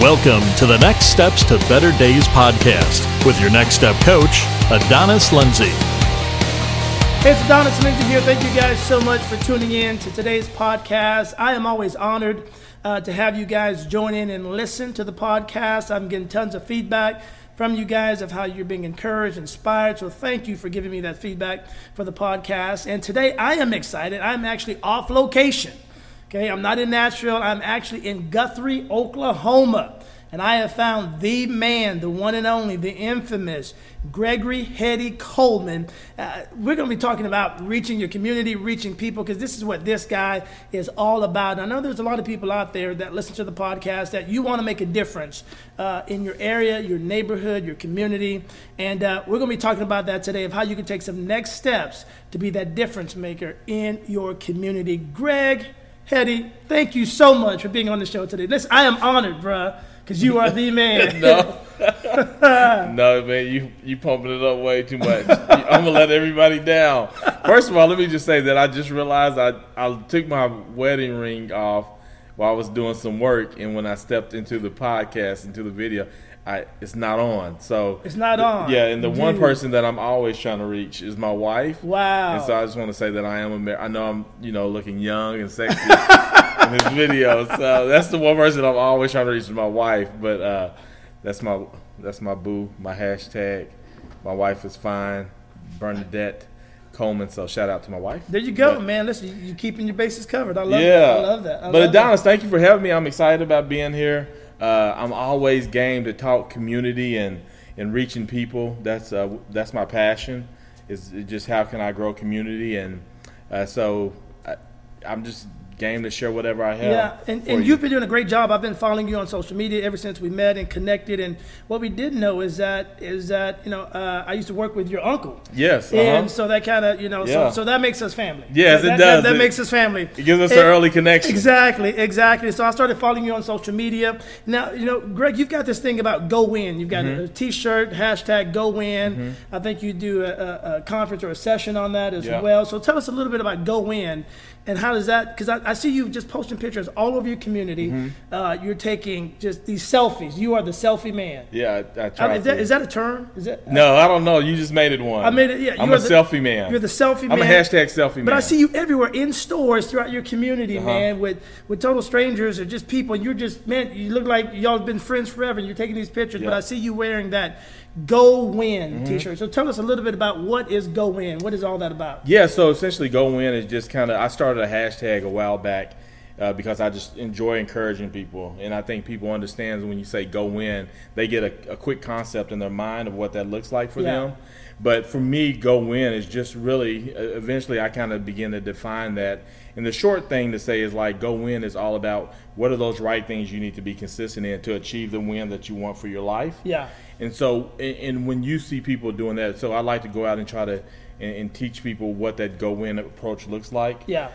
Welcome to the Next Steps to Better Days podcast with your Next Step coach, Adonis Lindsay. Hey, it's Adonis Lindsay here. Thank you guys so much for tuning in to today's podcast. I am always honored uh, to have you guys join in and listen to the podcast. I'm getting tons of feedback from you guys of how you're being encouraged, inspired. So thank you for giving me that feedback for the podcast. And today I am excited. I'm actually off location. Okay, I'm not in Nashville. I'm actually in Guthrie, Oklahoma. And I have found the man, the one and only, the infamous Gregory Hetty Coleman. Uh, we're going to be talking about reaching your community, reaching people, because this is what this guy is all about. I know there's a lot of people out there that listen to the podcast that you want to make a difference uh, in your area, your neighborhood, your community. And uh, we're going to be talking about that today of how you can take some next steps to be that difference maker in your community. Greg Hetty, thank you so much for being on the show today. Listen, I am honored, bruh because you are the man. no, no, man, you you pumping it up way too much. I'm gonna let everybody down. First of all, let me just say that I just realized I I took my wedding ring off while I was doing some work, and when I stepped into the podcast, into the video, I it's not on. So it's not on. Yeah, and the Dude. one person that I'm always trying to reach is my wife. Wow. And so I just want to say that I am a I know I'm you know looking young and sexy in this video. So that's the one person I'm always trying to reach is my wife. But uh, that's my that's my boo, my hashtag. My wife is fine, Bernadette. Coleman. So shout out to my wife. There you go, but, man. Listen, you, keeping your bases covered. I love yeah. that. I love that. I but love Adonis, that. thank you for having me. I'm excited about being here. Uh, I'm always game to talk community and, and reaching people. That's uh, that's my passion. Is just how can I grow community and uh, so I, I'm just game to share whatever I have. Yeah, and, and you. have been doing a great job. I've been following you on social media ever since we met and connected. And what we did know is that is that you know uh, I used to work with your uncle. Yes, uh-huh. and so that kind of you know yeah. so, so that makes us family. Yes, that, it does. That, that it, makes us family. It gives us and, an early connection. Exactly, exactly. So I started following you on social media. Now you know, Greg, you've got this thing about go win. You've got mm-hmm. a T-shirt hashtag go win. Mm-hmm. I think you do a, a, conference or a session on that as yeah. well. So tell us a little bit about go win and how does that? Because I, I, see you just posting pictures all over your community. Mm-hmm. Uh, you're taking just these selfies. You are the selfie man. Yeah, I, I try. I is, that, is, that a term? Is that? No, I don't know. You just made it one. I made it. Yeah, I'm a the, selfie man. You're the selfie I'm man. I'm a hashtag selfie man. But I see you everywhere in stores throughout your community, uh-huh. man, with with total strangers or just people. And you're just man, you look like y'all have been friends forever. and You're taking these pictures, but I see you wearing that Go Win mm-hmm. T-shirt. So tell us a little bit about what is Go Win. What is all that about? Yeah, so essentially, Go Win is just kind of. I started a hashtag a while back uh, because I just enjoy encouraging people, and I think people understand when you say Go Win, they get a, a quick concept in their mind of what that looks like for yeah. them. But for me, Go Win is just really. Uh, eventually, I kind of begin to define that. And the short thing to say is like Go Win is all about what are those right things you need to be consistent in to achieve the win that you want for your life. Yeah. And so, and, and when you see people doing that, so I like to go out and try to and, and teach people what that go win approach looks like. Yeah.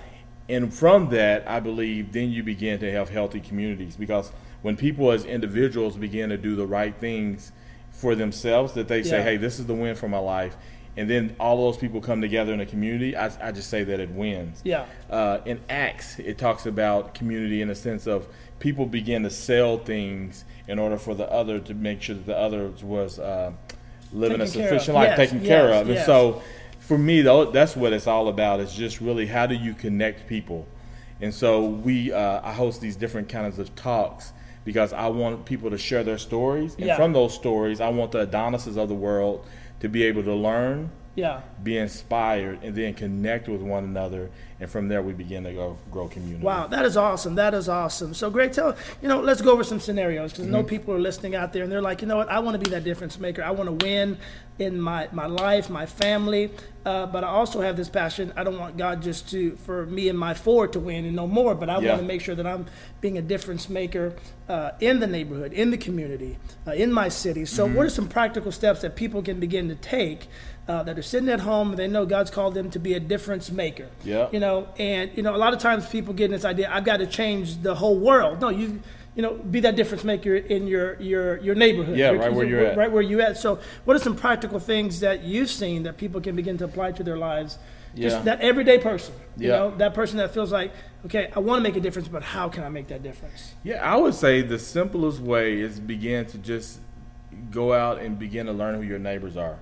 And from that, I believe then you begin to have healthy communities because when people as individuals begin to do the right things for themselves, that they say, hey, this is the win for my life. And then all those people come together in a community. I, I just say that it wins. Yeah. Uh, in Acts, it talks about community in a sense of people begin to sell things in order for the other to make sure that the other was uh, living taken a sufficient life, yes, taken yes, care of. Yes. And so, for me, though, that's what it's all about. It's just really how do you connect people. And so we, uh, I host these different kinds of talks because I want people to share their stories, and yeah. from those stories, I want the Adonises of the world to be able to learn yeah. be inspired, and then connect with one another. And from there, we begin to go grow community. Wow, that is awesome. That is awesome. So, Greg, tell you know, let's go over some scenarios because mm-hmm. no people are listening out there, and they're like, you know what, I want to be that difference maker. I want to win in my my life, my family, uh, but I also have this passion. I don't want God just to for me and my four to win and no more, but I yeah. want to make sure that I'm being a difference maker uh, in the neighborhood, in the community, uh, in my city. So, mm-hmm. what are some practical steps that people can begin to take? uh, that are sitting at home and they know God's called them to be a difference maker. Yeah. You know, and you know, a lot of times people get this idea, I've got to change the whole world. No, you you know, be that difference maker in your your your neighborhood. Yeah, your, right where you're at. Right where you're at. So, what are some practical things that you've seen that people can begin to apply to their lives? Just yeah. that everyday person, you yeah. know, that person that feels like, okay, I want to make a difference, but how can I make that difference? Yeah, I would say the simplest way is begin to just go out and begin to learn who your neighbors are.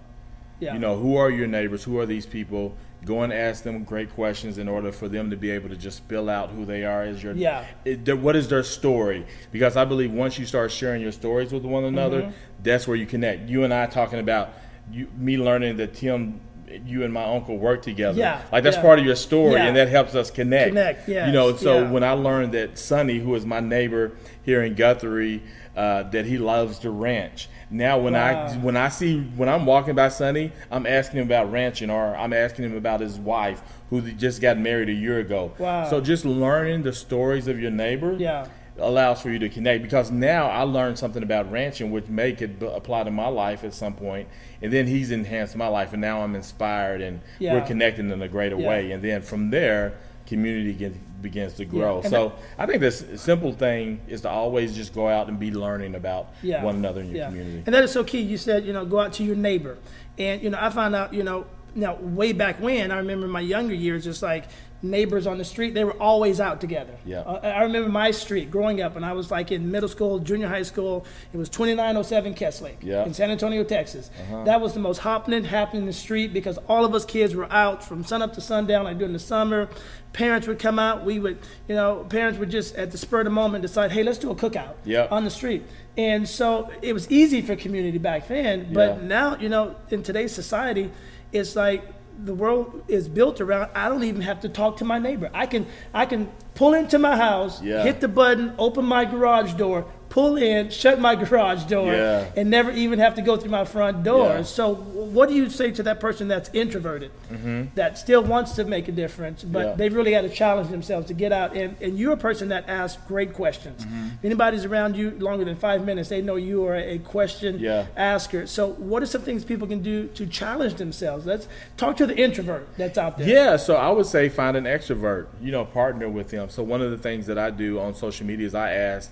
Yeah. You know, who are your neighbors? Who are these people? Go and ask them great questions in order for them to be able to just spill out who they are as your yeah. It, what is their story? Because I believe once you start sharing your stories with one another, mm-hmm. that's where you connect. You and I talking about you, me learning that Tim you and my uncle work together. Yeah, like that's yeah. part of your story, yeah. and that helps us connect. Connect, yeah. You know, so yeah. when I learned that Sonny, who is my neighbor here in Guthrie, uh, that he loves to ranch. Now, when wow. I when I see when I'm walking by Sonny, I'm asking him about ranching, or I'm asking him about his wife, who just got married a year ago. Wow. So just learning the stories of your neighbor. Yeah allows for you to connect because now I learned something about ranching which may could apply to my life at some point and then he's enhanced my life and now I'm inspired and yeah. we're connecting in a greater yeah. way and then from there community gets, begins to grow. Yeah. So I think this simple thing is to always just go out and be learning about one another in your yeah. community. And that is so key. You said, you know, go out to your neighbor. And, you know, I found out, you know, now way back when, I remember my younger years, just like, neighbors on the street, they were always out together. Yeah. Uh, I remember my street growing up, and I was like in middle school, junior high school. It was 2907 Kesslake yeah. in San Antonio, Texas. Uh-huh. That was the most happening, happening in the street because all of us kids were out from sun up to sundown, like during the summer. Parents would come out. We would, you know, parents would just at the spur of the moment decide, hey, let's do a cookout yeah. on the street. And so it was easy for community back then, but yeah. now, you know, in today's society, it's like the world is built around i don't even have to talk to my neighbor i can i can pull into my house yeah. hit the button open my garage door pull in, shut my garage door, yeah. and never even have to go through my front door. Yeah. So, what do you say to that person that's introverted, mm-hmm. that still wants to make a difference, but yeah. they've really had to challenge themselves to get out? And, and you're a person that asks great questions. Mm-hmm. If anybody's around you longer than five minutes, they know you are a question asker. So, what are some things people can do to challenge themselves? Let's talk to the introvert that's out there. Yeah, so I would say find an extrovert, you know, partner with them. So, one of the things that I do on social media is I ask,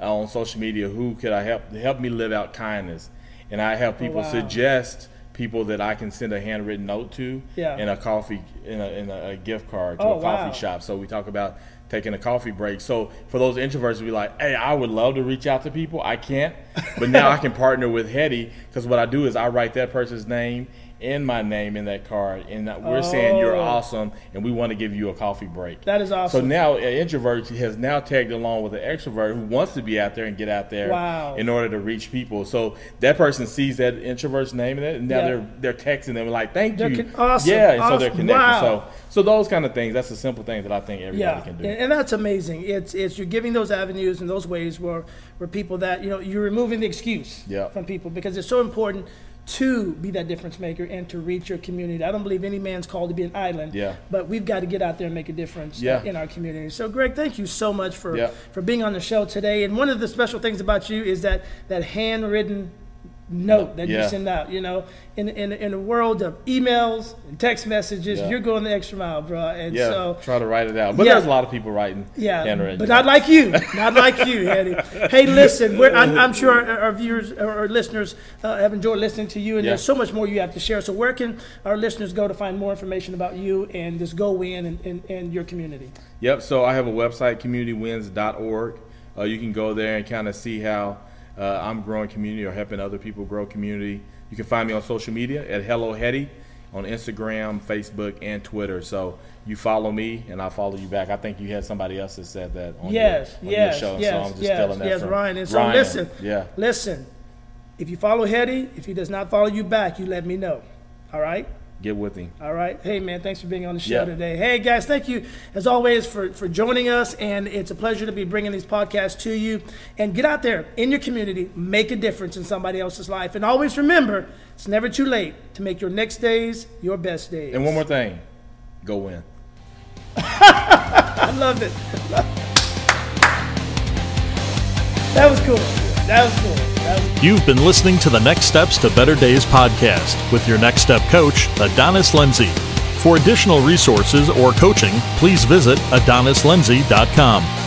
uh, on social media who could I help help me live out kindness, and I help oh, people oh, wow. suggest people that I can send a handwritten note to yeah. and a coffee in a, in a, gift card to oh, a coffee wow. shop. So we talk about taking a coffee break. So for those introverts be like, hey, I would love to reach out to people. I can't, but now I can partner with Hetty because what I do is I write that person's name in my name in that card, and we're oh. saying you're oh. awesome, and we want to give you a coffee break. That is awesome. So now an introvert has now tagged along with an extrovert who wants to be out there and get out there wow. in order to reach people. So that person sees that introvert's name in it, and now yeah. they're they're texting them like, "Thank they're you." Con- awesome. Yeah, and awesome. so they're connected. Wow. So so those kind of things. That's the simple things that I think everybody yeah. can do. And, and that's amazing. It's it's you're giving those avenues and those ways where where people that you know you're removing the excuse yeah. from people because it's so important to be that difference maker and to reach your community. I don't believe any man's called to be an island, yeah. but we've got to get out there and make a difference uh, yeah. in our community. So, Greg, thank you so much for, yeah. for being on the show today. And one of the special things about you is that, that handwritten note that yeah. you send out. You know, in in in a world of emails and text messages, yeah. you're going the extra mile, bro. And yeah, so try to write it out. But yeah. there's a lot of people writing. Yeah, but not like you, not like you, Hetty. Hey, listen, I'm, I'm, sure our, our viewers or listeners uh, have enjoyed listening to you, and there's so much more you have to share. So where can our listeners go to find more information about you and this Go Win and, and, and your community? Yep. So I have a website, communitywins.org. Uh, you can go there and kind of see how uh, I'm growing community or helping other people grow community. You can find me on social media at Hello Hetty on Instagram, Facebook, and Twitter. So you follow me, and I follow you back. I think you had somebody else that said that on, yes, your, on yes, your show. Yes, so I'm just yes, stealing that yes, from Ryan. And so Ryan. listen, yeah. listen. If you follow Hetty, if he does not follow you back, you let me know. All right get with him. All right. Hey, man, thanks for being on the show today. Hey, guys, thank you, as always, for, for joining us. And it's a pleasure to be bringing these podcasts to you. And get out there in your community, make a difference in somebody else's life. And always remember, it's never too late to make your next days your best days. And one more thing go win. I love it. That was cool. That was cool. You've been listening to the Next Steps to Better Days podcast with your Next Step coach, Adonis Lindsay. For additional resources or coaching, please visit adonislindsay.com.